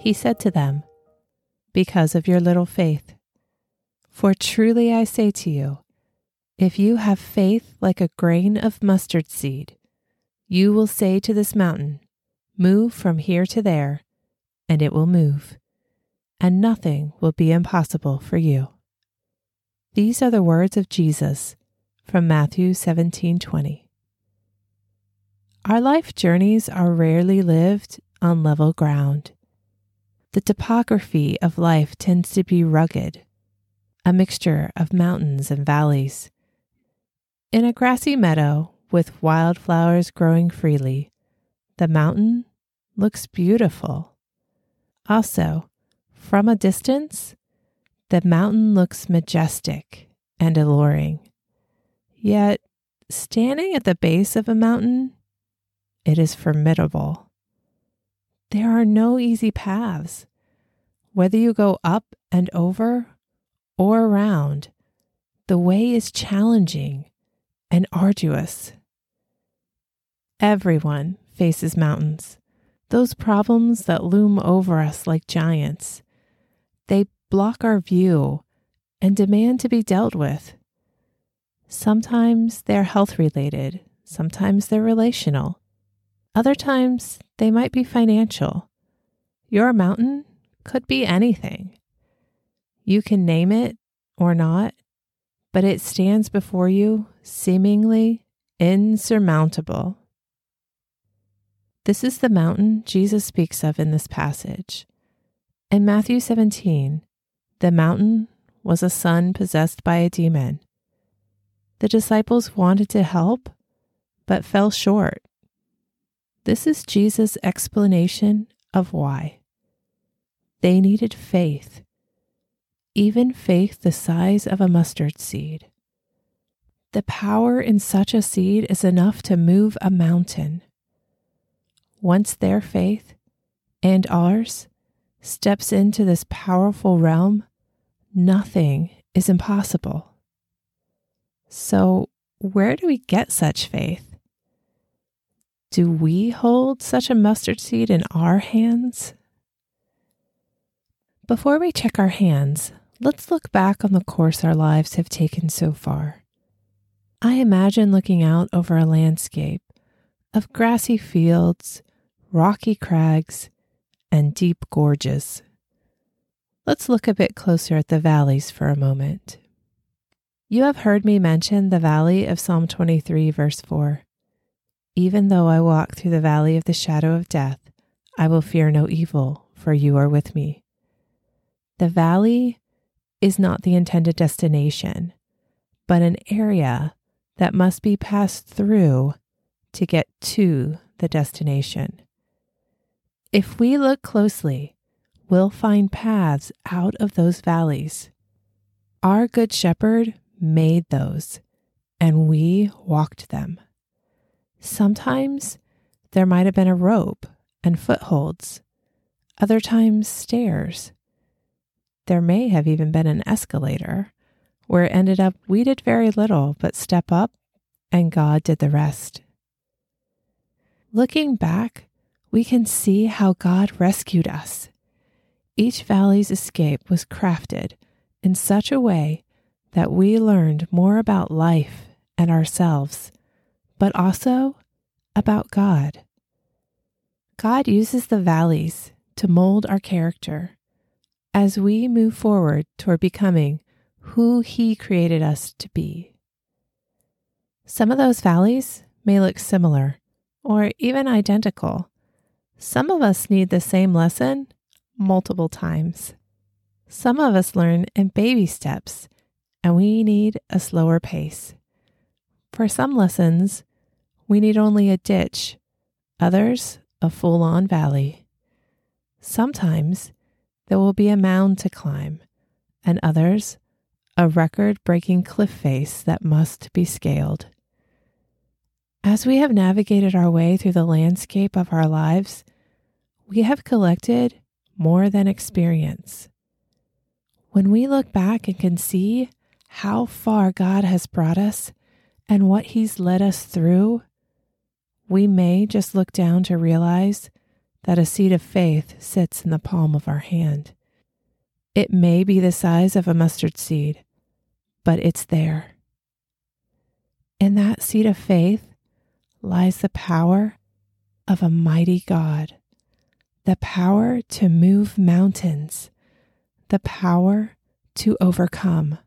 He said to them, Because of your little faith. For truly I say to you, if you have faith like a grain of mustard seed, you will say to this mountain, Move from here to there, and it will move, and nothing will be impossible for you. These are the words of Jesus from Matthew 17:20. Our life journeys are rarely lived on level ground the topography of life tends to be rugged, a mixture of mountains and valleys. In a grassy meadow with wildflowers growing freely, the mountain looks beautiful. Also, from a distance, the mountain looks majestic and alluring. Yet, standing at the base of a mountain, it is formidable. There are no easy paths. Whether you go up and over or around, the way is challenging and arduous. Everyone faces mountains, those problems that loom over us like giants. They block our view and demand to be dealt with. Sometimes they're health related, sometimes they're relational, other times, they might be financial. Your mountain could be anything. You can name it or not, but it stands before you seemingly insurmountable. This is the mountain Jesus speaks of in this passage. In Matthew 17, the mountain was a son possessed by a demon. The disciples wanted to help, but fell short. This is Jesus' explanation of why. They needed faith, even faith the size of a mustard seed. The power in such a seed is enough to move a mountain. Once their faith and ours steps into this powerful realm, nothing is impossible. So, where do we get such faith? Do we hold such a mustard seed in our hands? Before we check our hands, let's look back on the course our lives have taken so far. I imagine looking out over a landscape of grassy fields, rocky crags, and deep gorges. Let's look a bit closer at the valleys for a moment. You have heard me mention the valley of Psalm 23, verse 4. Even though I walk through the valley of the shadow of death, I will fear no evil, for you are with me. The valley is not the intended destination, but an area that must be passed through to get to the destination. If we look closely, we'll find paths out of those valleys. Our Good Shepherd made those, and we walked them. Sometimes there might have been a rope and footholds, other times, stairs. There may have even been an escalator where it ended up we did very little but step up and God did the rest. Looking back, we can see how God rescued us. Each valley's escape was crafted in such a way that we learned more about life and ourselves but also about God. God uses the valleys to mold our character as we move forward toward becoming who He created us to be. Some of those valleys may look similar or even identical. Some of us need the same lesson multiple times. Some of us learn in baby steps, and we need a slower pace. For some lessons, we need only a ditch, others, a full on valley. Sometimes there will be a mound to climb, and others, a record breaking cliff face that must be scaled. As we have navigated our way through the landscape of our lives, we have collected more than experience. When we look back and can see how far God has brought us and what He's led us through, we may just look down to realize that a seed of faith sits in the palm of our hand. It may be the size of a mustard seed, but it's there. In that seed of faith, lies the power of a mighty God, the power to move mountains, the power to overcome.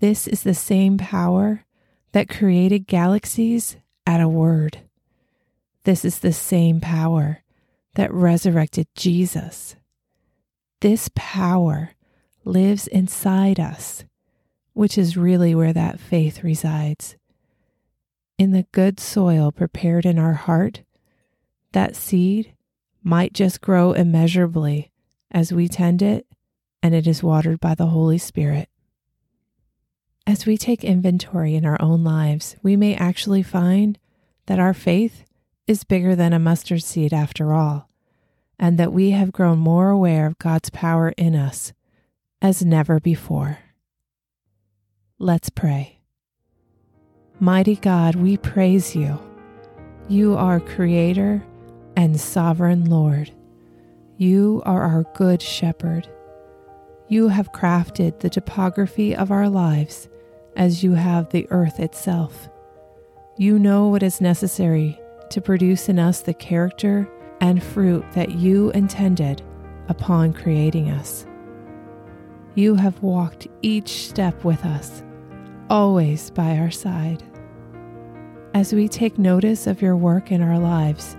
This is the same power that created galaxies at a word. This is the same power that resurrected Jesus. This power lives inside us, which is really where that faith resides in the good soil prepared in our heart, that seed might just grow immeasurably as we tend it and it is watered by the Holy Spirit. As we take inventory in our own lives, we may actually find that our faith is bigger than a mustard seed after all, and that we have grown more aware of God's power in us as never before. Let's pray. Mighty God, we praise you. You are Creator and Sovereign Lord. You are our Good Shepherd. You have crafted the topography of our lives as you have the earth itself. You know what is necessary to produce in us the character and fruit that you intended upon creating us. You have walked each step with us, always by our side. As we take notice of your work in our lives,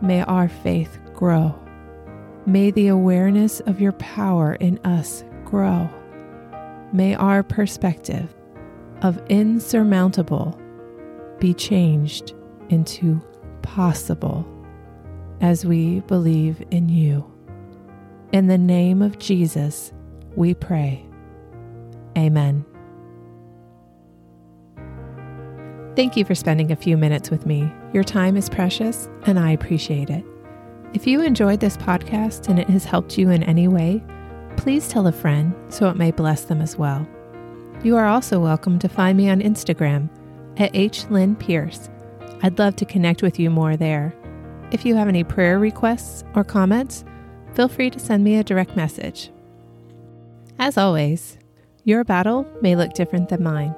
may our faith grow. May the awareness of your power in us grow. May our perspective of insurmountable be changed into possible as we believe in you. In the name of Jesus, we pray. Amen. Thank you for spending a few minutes with me. Your time is precious, and I appreciate it. If you enjoyed this podcast and it has helped you in any way, please tell a friend so it may bless them as well. You are also welcome to find me on Instagram at hlynnpierce. I'd love to connect with you more there. If you have any prayer requests or comments, feel free to send me a direct message. As always, your battle may look different than mine,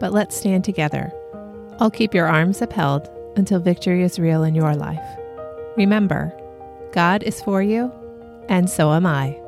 but let's stand together I'll keep your arms upheld until victory is real in your life. Remember, God is for you, and so am I.